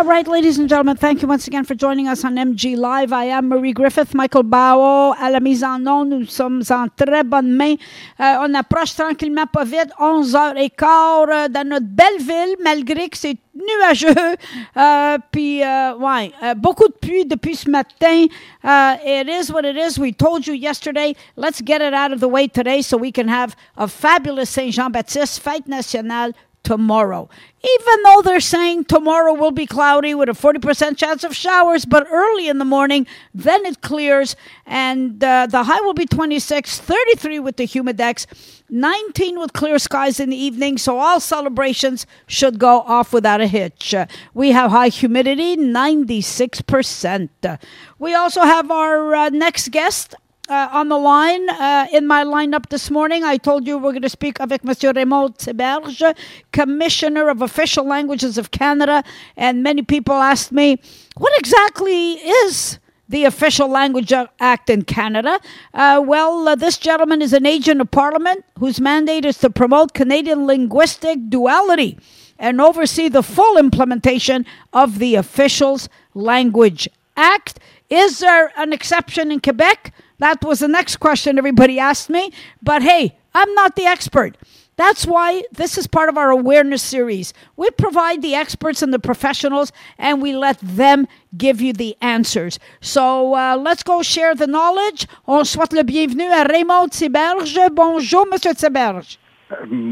All right, ladies and gentlemen, thank you once again for joining us on MG Live. I am Marie Griffiths, Michael Bao à la mise en. Nous sommes en très bonne main. Euh, on approche tranquillement, pas vite, 11h15 euh, dans notre belle ville, malgré que c'est nuageux. Euh, puis, euh, ouais, euh, beaucoup de pluie depuis ce matin. Uh, it is what it is. We told you yesterday. Let's get it out of the way today so we can have a fabulous Saint Jean Baptiste fête nationale tomorrow. Even though they're saying tomorrow will be cloudy with a 40% chance of showers, but early in the morning, then it clears, and uh, the high will be 26, 33 with the humidex, 19 with clear skies in the evening, so all celebrations should go off without a hitch. Uh, we have high humidity, 96%. we also have our uh, next guest, uh, on the line uh, in my lineup this morning. I told you we're going to speak avec Monsieur Raymond Théberge, Commissioner of Official Languages of Canada. And many people asked me, what exactly is the Official Language Act in Canada? Uh, well, uh, this gentleman is an agent of Parliament whose mandate is to promote Canadian linguistic duality and oversee the full implementation of the Officials Language Act. Is there an exception in Quebec? That was the next question everybody asked me. But hey, I'm not the expert. That's why this is part of our awareness series. We provide the experts and the professionals, and we let them give you the answers. So uh, let's go share the knowledge. On souhaite le bienvenue à Raymond Théberge. Bonjour, Mr. Théberge.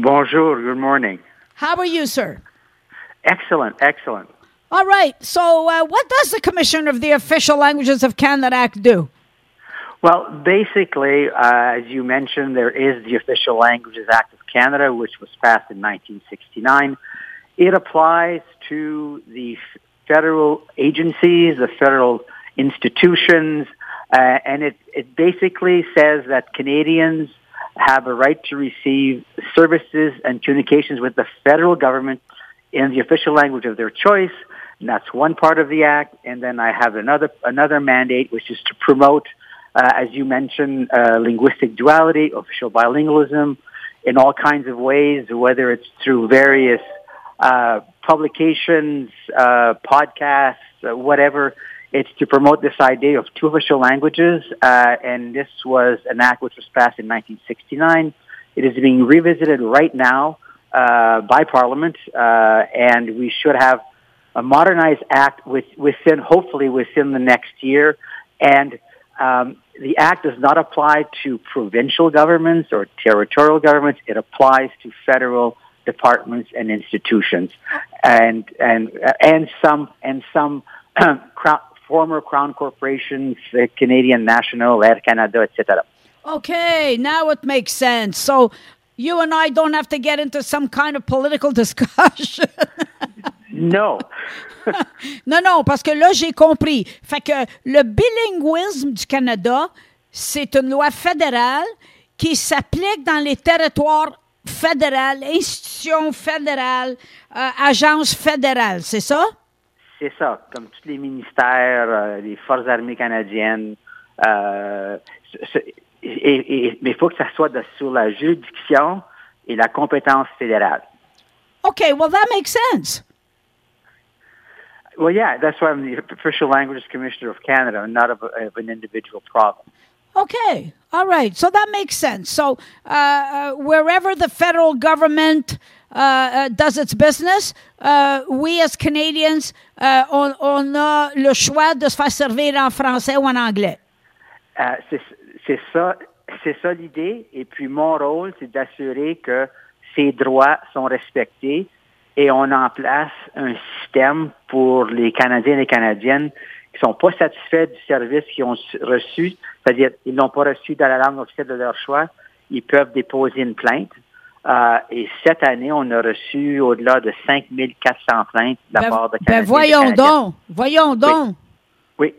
bonjour, good morning. How are you, sir? Excellent, excellent. All right. So, uh, what does the Commissioner of the Official Languages of Canada Act do? Well, basically, uh, as you mentioned, there is the Official Languages Act of Canada, which was passed in 1969. It applies to the federal agencies, the federal institutions, uh, and it, it basically says that Canadians have a right to receive services and communications with the federal government in the official language of their choice. And that's one part of the act. And then I have another another mandate, which is to promote uh, as you mentioned, uh, linguistic duality, official bilingualism, in all kinds of ways, whether it's through various uh, publications, uh, podcasts, uh, whatever. It's to promote this idea of two official languages, uh, and this was an act which was passed in 1969. It is being revisited right now by Parliament, and we should have a modernized act with, within, hopefully, within the next year. And um, the act does not apply to provincial governments or territorial governments. It applies to federal departments and institutions, and and and some and some crown, former crown corporations, uh, Canadian National, Air Canada, etc. Okay, now it makes sense. So you and I don't have to get into some kind of political discussion. no. non, non, parce que là, j'ai compris. Fait que le bilinguisme du Canada, c'est une loi fédérale qui s'applique dans les territoires fédéraux, institutions fédérales, euh, agences fédérales, c'est ça? C'est ça, comme tous les ministères, euh, les Forces armées canadiennes. Euh, mais il faut que ça soit de, sur la juridiction et la compétence fédérale. OK, well, that makes sense. Well, yeah, that's why I'm the official languages commissioner of Canada, and not of, of an individual province. Okay, all right. So that makes sense. So uh, uh, wherever the federal government uh, uh does its business, uh, we as Canadians, uh, on, on, a le choix de se faire servir en français ou en anglais. c'est ça, c'est ça l'idée. Et puis mon rôle, c'est d'assurer que ces droits sont respectés et on en place un système pour les Canadiens et les Canadiennes qui sont pas satisfaits du service qu'ils ont reçu, c'est-à-dire ils l'ont pas reçu dans la langue officielle de leur choix, ils peuvent déposer une plainte. Euh, et cette année, on a reçu au-delà de 5400 plaintes de la ben, part de ben, Canadiens. Ben voyons donc, voyons donc. Oui.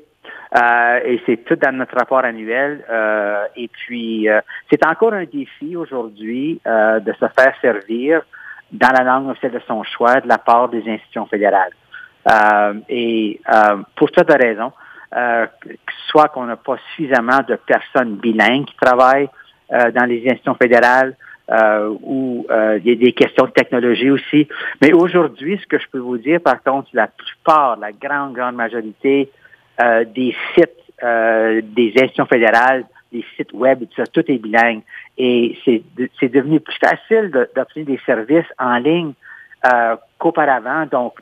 Euh, et c'est tout dans notre rapport annuel. Euh, et puis, c'est encore un défi aujourd'hui de se faire servir dans la langue officielle de son choix de la part des institutions fédérales. Euh, et euh, pour cette raison, euh, soit qu'on n'a pas suffisamment de personnes bilingues qui travaillent euh, dans les institutions fédérales, euh, où euh, il y a des questions de technologie aussi. Mais aujourd'hui, ce que je peux vous dire, par contre, la plupart, la grande, grande majorité des sites des institutions fédérales, des sites web, tout ça, tout est bilingue. Et c'est devenu plus facile d'obtenir des services en ligne qu'auparavant. Donc,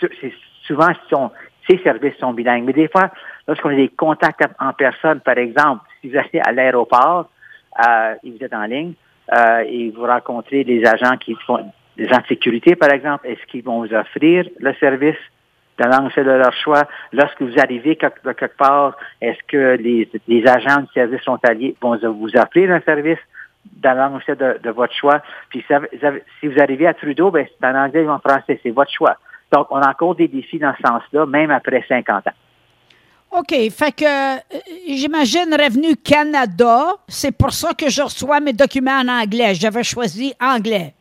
c'est souvent, ces services sont bilingues. Mais des fois, lorsqu'on a des contacts en personne, par exemple, si vous allez à l'aéroport euh, et vous êtes en ligne euh, et vous rencontrez des agents qui font des agents de sécurité, par exemple, est-ce qu'ils vont vous offrir le service? De langue de leur choix? Lorsque vous arrivez quelque, quelque part, est-ce que les, les agents du service frontalier vont vous offrir un service dans la langue de, de votre choix? Puis si vous arrivez à Trudeau, ben, c'est en anglais ou en français, c'est votre choix. Donc, on a encore des défis dans ce sens-là, même après 50 ans. OK. Fait que euh, j'imagine Revenu Canada, c'est pour ça que je reçois mes documents en anglais. J'avais choisi anglais.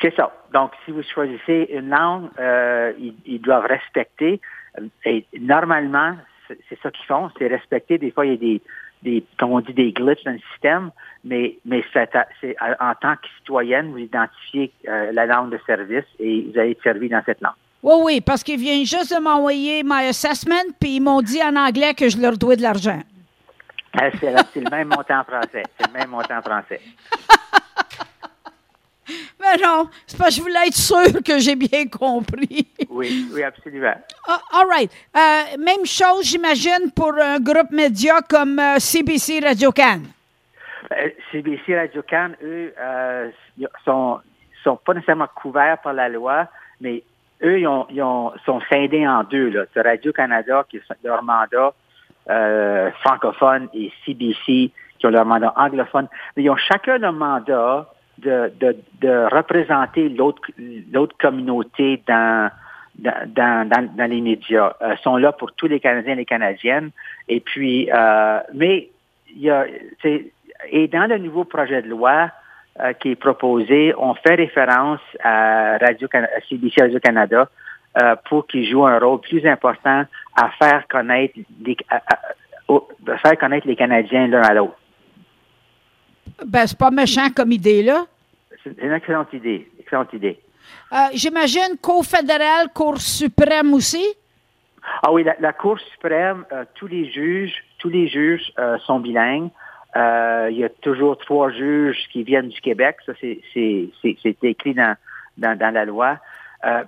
C'est ça. Donc, si vous choisissez une langue, euh, ils, doivent respecter. Et normalement, c'est ça qu'ils font, c'est respecter. Des fois, il y a des, des, comme on dit, des glitches dans le système, mais, mais c'est, en tant que citoyenne, vous identifiez euh, la langue de service et vous allez être servi dans cette langue. Oui, oui, parce qu'ils viennent juste de m'envoyer my assessment, puis ils m'ont dit en anglais que je leur dois de l'argent. Ah, c'est, le même montant français. C'est le même montant en français. Mais non, c'est parce que je voulais être sûr que j'ai bien compris. Oui, oui, absolument. Ah, all right. Euh, même chose, j'imagine, pour un groupe média comme CBC euh, Radio-Can. CBC euh, Radio-Can, eux, sont, sont pas nécessairement couverts par la loi, mais eux, ils, ont, sont scindés en deux. Là. C'est Radio-Canada qui est leur mandat francophone et CBC qui ont leur mandat anglophone. Mais ils ont chacun le mandat de, de, de représenter l'autre communauté dans, dans, dans, dans les médias. Euh, sont là pour tous les Canadiens et les Canadiennes. Et puis, euh, mais il y a, et dans le nouveau projet de loi, euh, qui est proposé, on fait référence à Radio à CBC Radio-Canada euh, pour qu'ils jouent un rôle plus important à faire connaître les, faire connaître les Canadiens l'un à l'autre. Ben, c'est pas méchant comme idée, là. C'est une excellente idée. Excellente idée. Euh, j'imagine Cour fédérale, Cour suprême aussi? Ah oui, la, Cour suprême, tous les juges, tous les juges sont bilingues. Euh, il y a toujours trois juges qui viennent du Québec. Ça, c'est écrit dans, dans, la loi. Euh,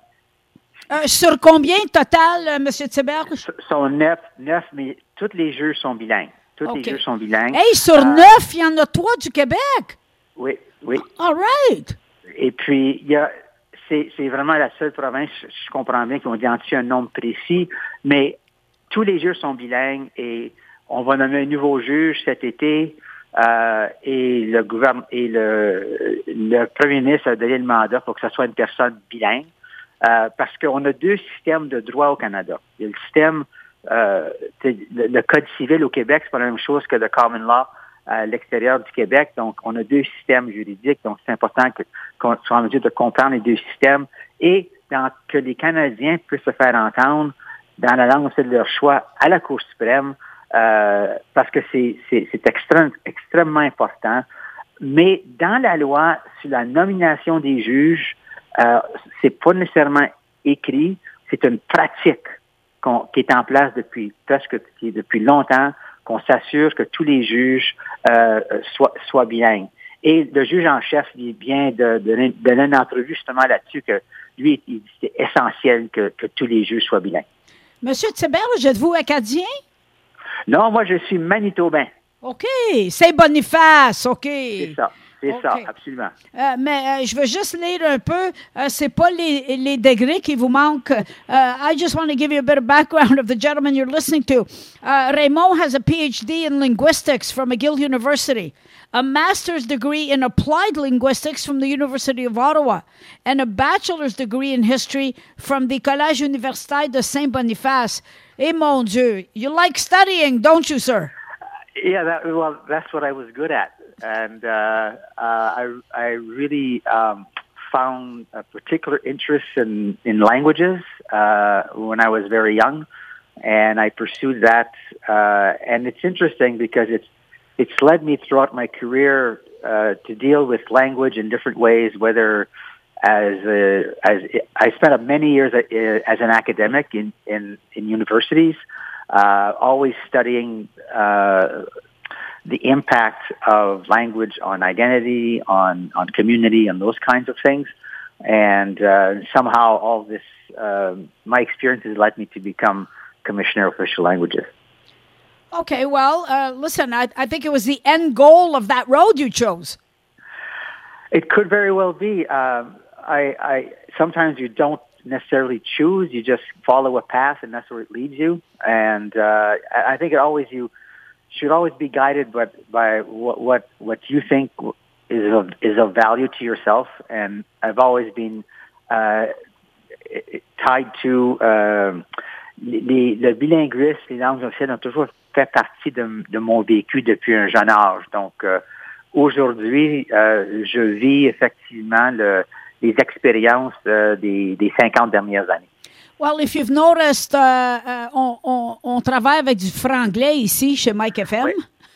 euh, sur combien total, M. Thibert? Sont neuf, neuf, mais tous les juges sont bilingues. Tous les juges sont bilingues. Hey, sur neuf, il y en a trois du Québec? Oui, oui. All right. Et puis, il y a, c'est vraiment la seule province, je comprends bien, qui ont identifié un nombre précis, mais tous les juges sont bilingues et on va nommer un nouveau juge cet été euh, et le gouvernement et le, le premier ministre a donné le mandat pour que ce soit une personne bilingue euh, parce qu'on a deux systèmes de droit au Canada. Il y a le système euh, le, code civil au Québec, c'est pas la même chose que le common law à l'extérieur du Québec. Donc, on a deux systèmes juridiques. Donc, c'est important qu'on soit en mesure de comprendre les deux systèmes et que les Canadiens puissent se faire entendre dans la langue de leur choix à la Cour suprême euh, parce que c'est, c'est, extrêmement important. Mais dans la loi sur la nomination des juges, euh, c'est pas nécessairement écrit, c'est une pratique qui est en place depuis presque depuis longtemps, qu'on s'assure que tous les juges euh, soient, soient bilingues. Et le juge en chef il vient de, de, donner une entrevue justement là-dessus que lui, c'est essentiel que, que tous les juges soient bilingues. Monsieur Thibert, êtes-vous acadien? Non, moi, je suis manitobain. OK. C'est Boniface. OK. C'est ça. C'est ça, absolument. Euh, mais euh, je veux juste lire un peu. Euh, c'est pas les, les degrés qui vous manquent. Uh, I just want to give you a bit of background of the gentleman you're listening to. Uh, Raymond has a PhD in linguistics from McGill University, a master's degree in applied linguistics from the University of Ottawa, and a bachelor's degree in history from the Collège universitaire de Saint-Boniface. Eh, mon Dieu, you like studying, don't you, sir? Yeah, that, well, that's what I was good at, and uh, uh, I I really um, found a particular interest in in languages uh, when I was very young, and I pursued that. Uh, and it's interesting because it's it's led me throughout my career uh, to deal with language in different ways, whether as a, as I spent many years as an academic in in, in universities, uh, always studying uh, the impact of language on identity, on on community, and those kinds of things. And uh, somehow, all this uh, my experiences led me to become commissioner of official languages. Okay, well, uh, listen, I, I think it was the end goal of that road you chose. It could very well be. Um, I, I sometimes you don't necessarily choose; you just follow a path, and that's where it leads you. And uh, I think it always you should always be guided by by what what, what you think is of is of value to yourself. And I've always been uh, tied to uh, les, le bilinguisme, les langues officielles ont toujours fait partie de, de mon vécu depuis un jeune âge. Donc, euh, aujourd'hui, euh, je vis effectivement le, les expériences euh, des, des 50 dernières années. Well, if you've noticed, uh, uh, on, on, travaille avec du franglais ici chez Mike FM.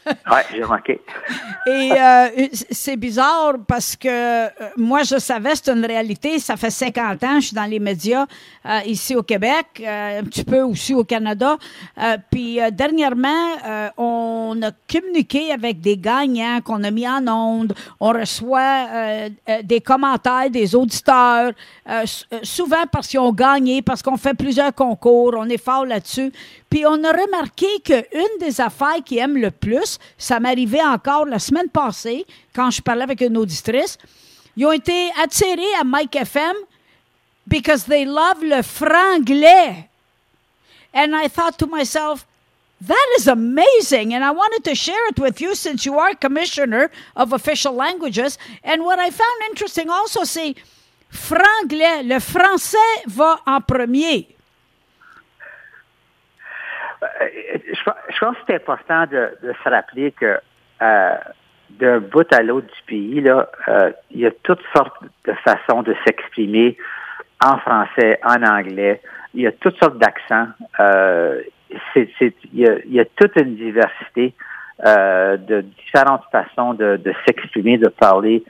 Oui, j'ai remarqué. Et euh, c'est bizarre parce que euh, moi, je savais, c'est une réalité. Ça fait 50 ans, je suis dans les médias euh, ici au Québec, un petit peu aussi au Canada. Puis dernièrement, on a communiqué avec des gagnants qu'on a mis en onde. On reçoit des commentaires des auditeurs, souvent parce qu'ils ont gagné, parce qu'on fait plusieurs concours. On est fort là-dessus. Puis on a remarqué qu'une des affaires qu'ils aiment le plus, ça m'arrivait encore la semaine passée, quand je parlais avec une auditrice, ils ont été attirés à Mike FM because they love le franglais. And I thought to myself, that is amazing. And I wanted to share it with you since you are commissioner of official languages. And what I found interesting also, c'est franglais, le français va en premier. Euh, je, pense que c'est important de, se rappeler que euh, d'un bout à l'autre du pays, là, euh, il y a toutes sortes de façons de s'exprimer en français, en anglais. Il y a toutes sortes d'accents. il, y a, toute une diversité de différentes façons de, de s'exprimer, de parler,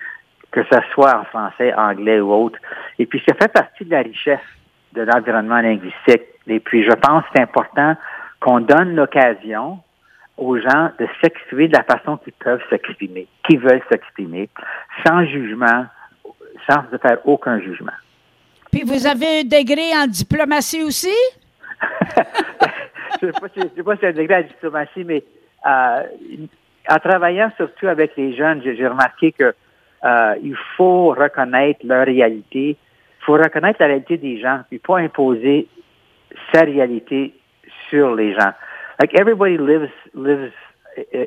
que ce soit en français, anglais ou autre. Et puis, ça fait partie de la richesse de l'environnement linguistique. Et puis, je pense que c'est important qu'on donne l'occasion aux gens de s'exprimer de la façon qu'ils peuvent s'exprimer, qu'ils veulent s'exprimer, sans jugement, sans faire aucun jugement. Puis vous avez un degré en diplomatie aussi? je ne sais pas si c'est un degré en diplomatie, mais euh, en travaillant surtout avec les jeunes, j'ai remarqué que euh, il faut reconnaître leur réalité, il faut reconnaître la réalité des gens, puis pas imposer sa réalité sur les gens. Like everybody lives lives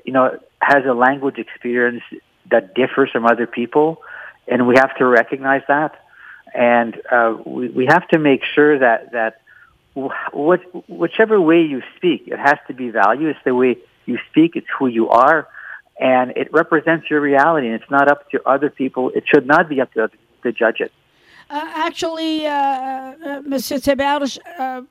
you know has a language experience that differs from other people, and we have to recognize that. And uh, we we have to make sure that that what whichever way you speak, it has to be value. It's the way you speak. It's who you are, and it represents your reality. And it's not up to other people. It should not be up to to judge it. Uh, actually, uh, uh, Théberge, uh,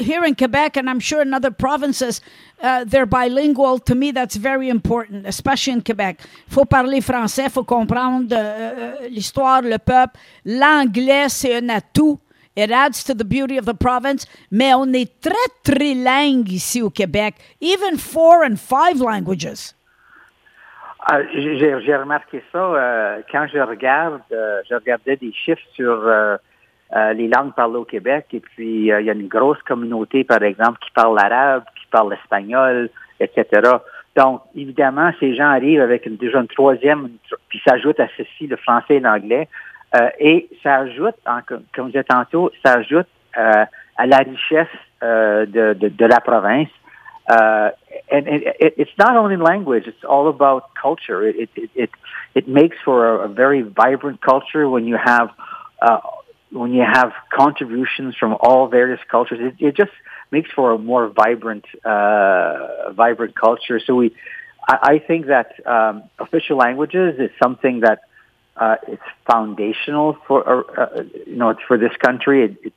here in Quebec, and I'm sure in other provinces, uh, they're bilingual. To me, that's very important, especially in Quebec. faut parler français, faut comprendre uh, l'histoire, le peuple. L'anglais, c'est un atout. It adds to the beauty of the province. Mais on est très trilingue ici au Québec, even four and five languages. Uh, J'ai remarqué ça euh, quand je regarde, euh, je regardais des chiffres sur euh, les langues parlées au Québec. Et puis, euh, il y a une grosse communauté, par exemple, qui parle l'arabe, qui parle l'espagnol, etc. Donc, évidemment, ces gens arrivent avec une, déjà une troisième, puis s'ajoute à ceci le français et l'anglais. Euh, et ça ajoute, comme je disais tantôt, ça ajoute à la richesse de, de, de, la province. Uh, and, it, it's not only language; it's all about culture. It it it, it makes for a, a very vibrant culture when you have uh, when you have contributions from all various cultures, it, it just makes for a more vibrant, uh, vibrant culture. So we, I, I think that um, official languages is something that uh, it's foundational for, uh, uh, you know, it's for this country. It, it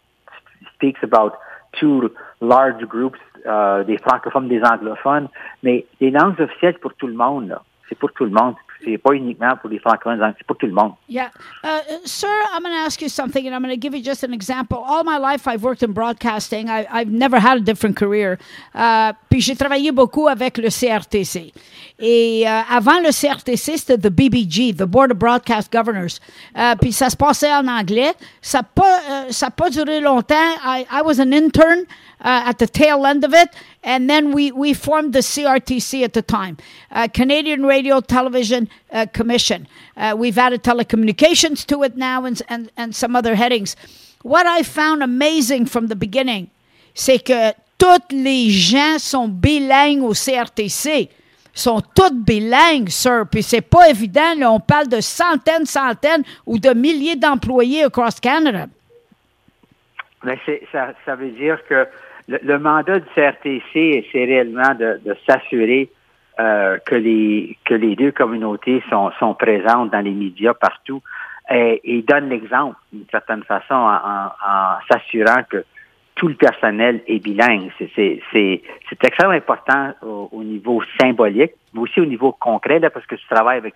speaks about two large groups, uh, des francophones, des anglophones, mais les langues officielles pour tout le monde. C'est pour tout le monde. C'est pas uniquement pour les francophones, c'est pour tout le monde. Yeah. Uh, sir, I'm going to ask you something, and I'm going to give you just an example. All my life, I've worked in broadcasting. I, have never had a different career. Uh, puis j'ai travaillé beaucoup avec le CRTC. Et uh, avant le CRTC, c'était the BBG, the Board of Broadcast Governors. Uh, puis ça se passait en anglais. Ça n'a pas, uh, pas duré longtemps. I, I was an intern uh, at the tail end of it. And then we, we formed the CRTC at the time, uh, Canadian Radio Television uh, Commission. Uh, we've added telecommunications to it now and, and, and some other headings. What I found amazing from the beginning, c'est que tous les gens sont bilingues au CRTC. sont toutes bilingues, sir. Puis c'est pas évident. Là, on parle de centaines, centaines ou de milliers d'employés across Canada. Mais ça, ça veut dire que le, mandat du CRTC, c'est réellement de, s'assurer euh, que les que les deux communautés sont, sont présentes dans les médias partout et, et donne l'exemple d'une certaine façon en, s'assurant que tout le personnel est bilingue. C'est extrêmement important au, niveau symbolique, mais aussi au niveau concret, là, parce que je travaille avec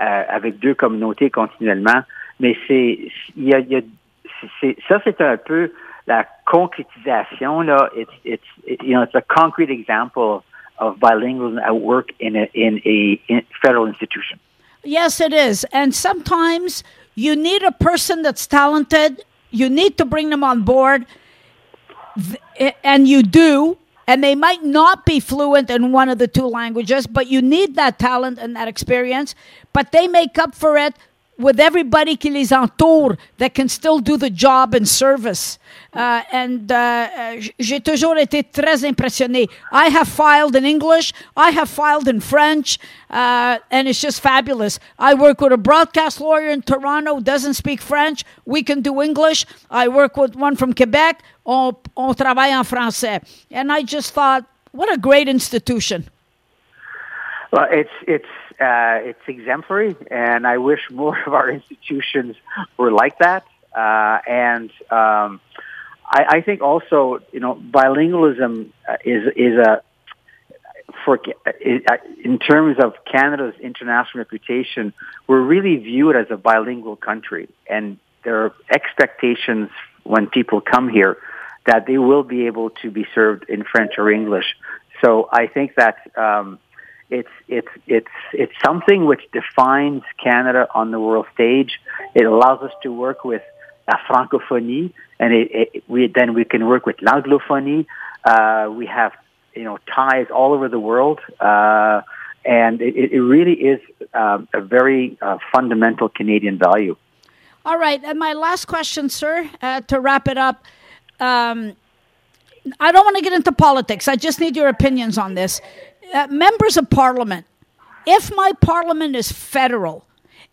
euh, avec deux communautés continuellement. Mais c'est il y a, ça c'est un peu la concrétisation, là, it's, it's, it, you know, it's a concrete example of bilingualism at work in a, in a in federal institution. Yes, it is. And sometimes you need a person that's talented. You need to bring them on board. Eh, and you do. And they might not be fluent in one of the two languages, but you need that talent and that experience. But they make up for it with everybody qui les entoure that can still do the job and service. Uh, and uh, uh, j'ai toujours été très impressionné. I have filed in English, I have filed in French, uh, and it's just fabulous. I work with a broadcast lawyer in Toronto, who doesn't speak French. We can do English. I work with one from Quebec. On, on travaille en français. And I just thought, what a great institution. Well, it's it's uh, it's exemplary, and I wish more of our institutions were like that. Uh, and um, I, I think also, you know, bilingualism uh, is is a for in terms of Canada's international reputation, we're really viewed as a bilingual country, and there are expectations when people come here that they will be able to be served in French or English. So I think that um, it's it's it's it's something which defines Canada on the world stage. It allows us to work with a francophonie, and it, it, we then we can work with l'anglophonie. Uh, we have you know ties all over the world, uh, and it, it really is uh, a very uh, fundamental Canadian value. All right, and my last question, sir, uh, to wrap it up. Um, I don't want to get into politics. I just need your opinions on this uh, members of parliament, if my parliament is federal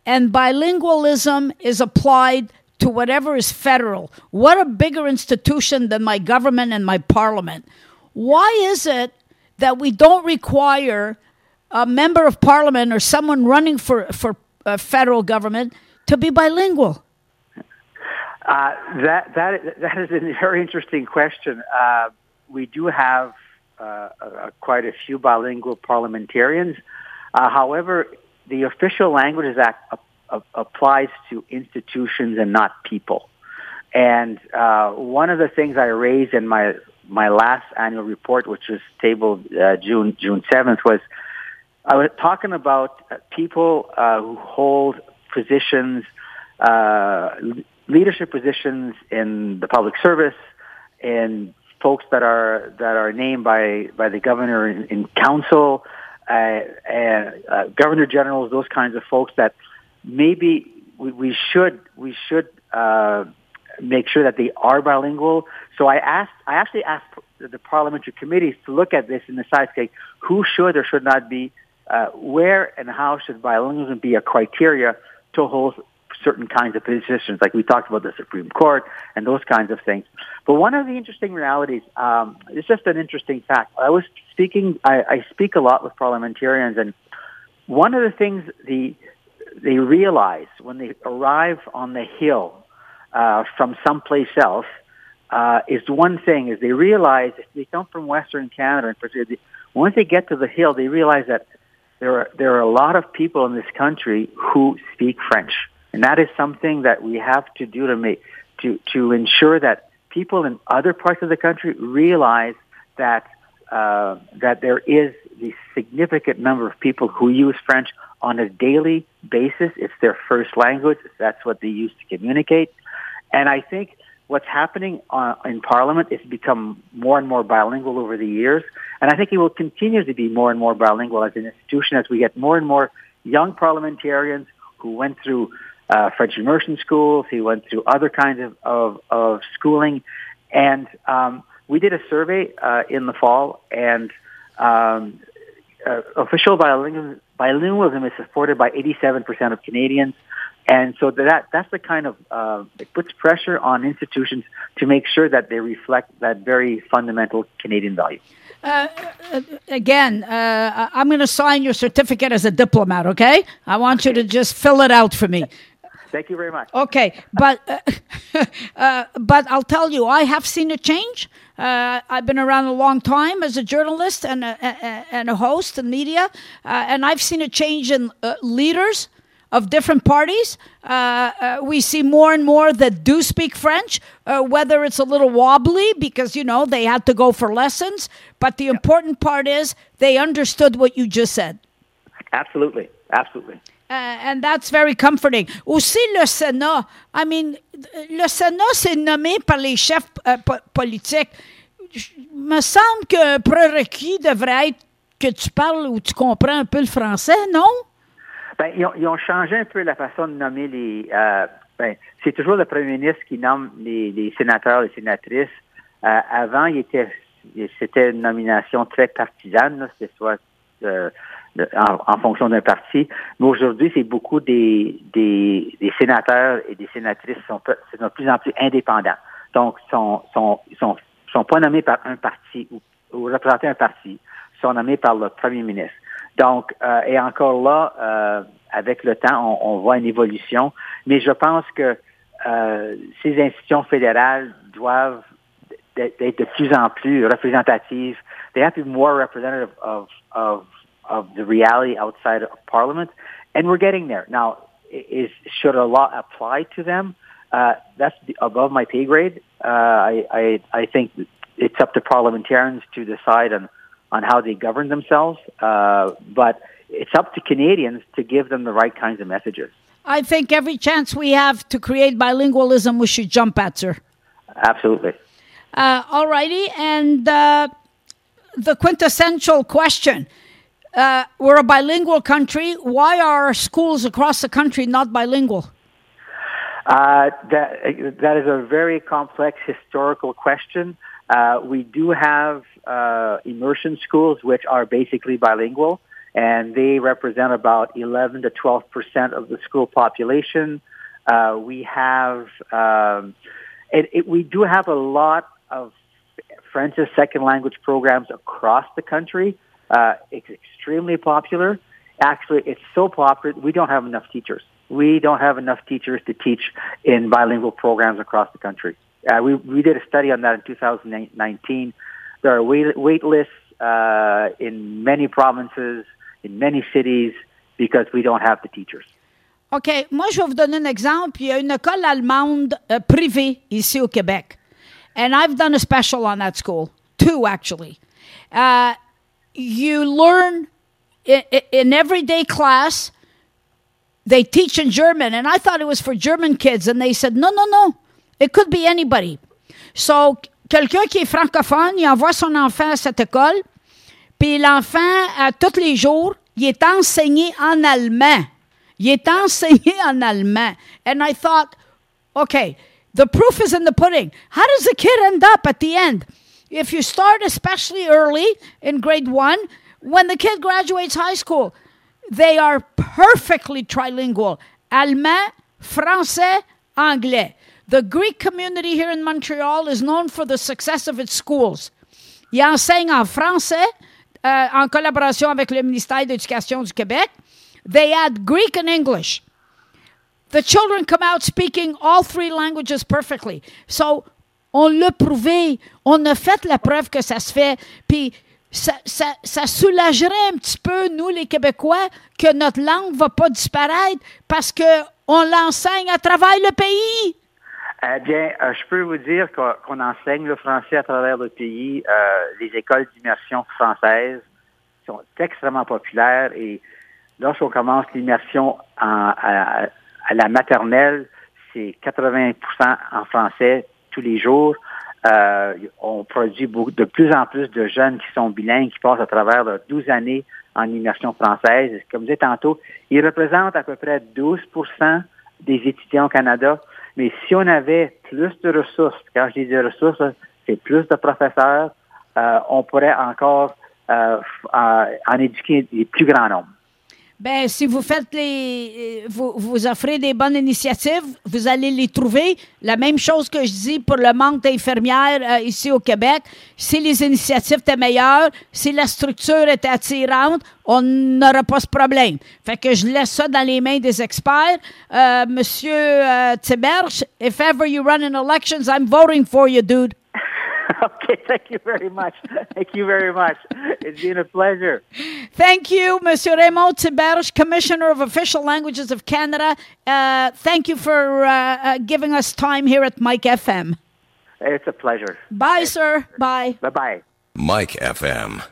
and bilingualism is applied to whatever is federal, what a bigger institution than my government and my parliament. Why is it that we don't require a member of parliament or someone running for, for uh, federal government to be bilingual? Uh, that, that, that is a very interesting question. Uh, we do have quite a few bilingual parliamentarians. Uh, however, the Official Languages Act applies to institutions and not people. And uh, one of the things I raised in my my last annual report, which was tabled uh, June June seventh, was I was talking about people uh, who hold positions, leadership positions in the public service, in folks that are that are named by by the governor in, in council, uh, uh, governor generals, those kinds of folks that maybe we, we should we should uh, make sure that they are bilingual. So I asked I actually asked the parliamentary committees to look at this and decide okay, who should or should not be, uh, where and how should bilingualism be a criteria to hold certain kinds of positions, like we talked about the Supreme Court and those kinds of things. But one of the interesting realities, um, it's just an interesting fact. I was speaking, I, I speak a lot with parliamentarians, and one of the things the, they realize when they arrive on the Hill uh, from someplace else uh, is one thing is they realize if they come from Western Canada, and once they get to the Hill, they realize that there are there are a lot of people in this country who speak French, and that is something that we have to do to make to to ensure that people in other parts of the country realize that uh, that there is the significant number of people who use French on a daily basis. It's their first language. That's what they use to communicate. And I think what's happening uh, in Parliament is become more and more bilingual over the years. And I think it will continue to be more and more bilingual as an institution as we get more and more young parliamentarians who went through uh, French immersion schools, He went through other kinds of, of, of schooling. And um, we did a survey uh, in the fall, and um, uh, official bilingualism, bilingualism is supported by 87% of Canadians. And so that that's the kind of uh, it puts pressure on institutions to make sure that they reflect that very fundamental Canadian value. Uh, uh again, uh, I'm going to sign your certificate as a diplomat. Okay, I want you to just fill it out for me. Thank you very much. Okay, but uh, uh, but I'll tell you, I have seen a change. Uh, I've been around a long time as a journalist and a, a and a host in media, uh, and I've seen a change in uh, leaders of different parties. Uh, we see more and more that do speak French, whether it's a little wobbly because you know they had to go for lessons. But the important part is they understood what you just said. Absolutely, absolutely. Uh, and that's very comforting. Aussi, le Sénat, I mean, le Sénat, c'est nommé par les chefs euh, po politiques. me semble qu'un prérequis devrait être que tu parles ou tu comprends un peu le français, non? Ben, ils, ont, ils ont changé un peu la façon de nommer les. Euh, ben, c'est toujours le premier ministre qui nomme les, les sénateurs, les sénatrices. Euh, avant, il était, c'était une nomination très partisane. C'était soit euh, en, fonction d'un parti. Mais aujourd'hui, c'est beaucoup des, des, des, sénateurs et des sénatrices sont, sont de plus en plus indépendants. Donc, sont, sont, sont, sont pas nommés par un parti ou, ou représentés un parti, sont nommés par le premier ministre. Donc, euh, et encore là, euh, avec le temps, on, on, voit une évolution. Mais je pense que euh, ces institutions fédérales doivent être de plus en plus représentatives. They have to be more representative of, of of the reality outside of Parliament, and we're getting there now. Is should a law apply to them? Uh, that's above my pay grade. Uh, I, I I think it's up to parliamentarians to decide on on how they govern themselves. Uh, but it's up to Canadians to give them the right kinds of messages. I think every chance we have to create bilingualism, we should jump at, sir. Absolutely. Uh, all righty. And uh, the quintessential question uh, we're a bilingual country. Why are schools across the country not bilingual? Uh, that, that is a very complex historical question. Uh, we do have uh, immersion schools which are basically bilingual, and they represent about 11 to 12 percent of the school population. Uh, we have, um, it, it, we do have a lot of French as second language programs across the country. Uh, it's extremely popular. Actually, it's so popular, we don't have enough teachers. We don't have enough teachers to teach in bilingual programs across the country. Uh, we, we did a study on that in 2019. There are wait, wait lists uh, in many provinces, in many cities, because we don't have the teachers. OK. Moi, je vais vous donner un exemple. Il y a une école allemande euh, privée ici au Québec. And I've done a special on that school, two actually. Uh, you learn in, in everyday class, they teach in German. And I thought it was for German kids. And they said, no, no, no. It could be anybody. So, quelqu'un qui est francophone, il envoie son enfant à cette école. Puis l'enfant, à tous les jours, il est enseigné en allemand. Il est enseigné en allemand. And I thought, okay, the proof is in the pudding. How does the kid end up at the end? If you start especially early in grade one, when the kid graduates high school, they are perfectly trilingual Allemand, Français, Anglais. The Greek community here in Montreal is known for the success of its schools. Ils enseignent en français uh, en collaboration avec le ministère de l'Éducation du Québec. They add Greek and English. The children come out speaking all three languages perfectly. So On l'a prouvé. On a fait la preuve que ça se fait. Puis ça, ça, soulagerait un petit peu, nous, les Québécois, que notre langue ne va pas disparaître parce qu'on l'enseigne à travers le pays. Eh bien, euh, je peux vous dire qu'on enseigne le français à travers le pays. Euh, les écoles d'immersion françaises sont extrêmement populaires et lorsqu'on commence l'immersion à, la maternelle, c'est 80% en français tous les jours. Euh, on produit de plus en plus de jeunes qui sont bilingues, qui passent à travers 12 années en immersion française. Comme je disais tantôt, ils représentent à peu près 12% des étudiants au Canada. Mais si on avait plus de ressources, quand je dis des ressources, c'est plus de professeurs, euh, on pourrait encore euh, en éduquer les plus grands nombres. Ben, si vous faites les, euh, vous, vous offrez des bonnes initiatives, vous allez les trouver. La même chose que je dis pour le manque d'infirmières euh, ici au Québec. Si les initiatives étaient meilleures, si la structure était attirante, on n'aurait pas ce problème. Fait que je laisse ça dans les mains des experts. Euh, Monsieur euh, Tiberge, if ever you run in elections, I'm voting for you, dude. Okay, thank you very much. Thank you very much. It's been a pleasure. Thank you, Monsieur Raymond Théberge, Commissioner of Official Languages of Canada. Uh, thank you for uh, uh, giving us time here at Mike FM. It's a pleasure. Bye, sir. Bye. Bye bye. Mike FM.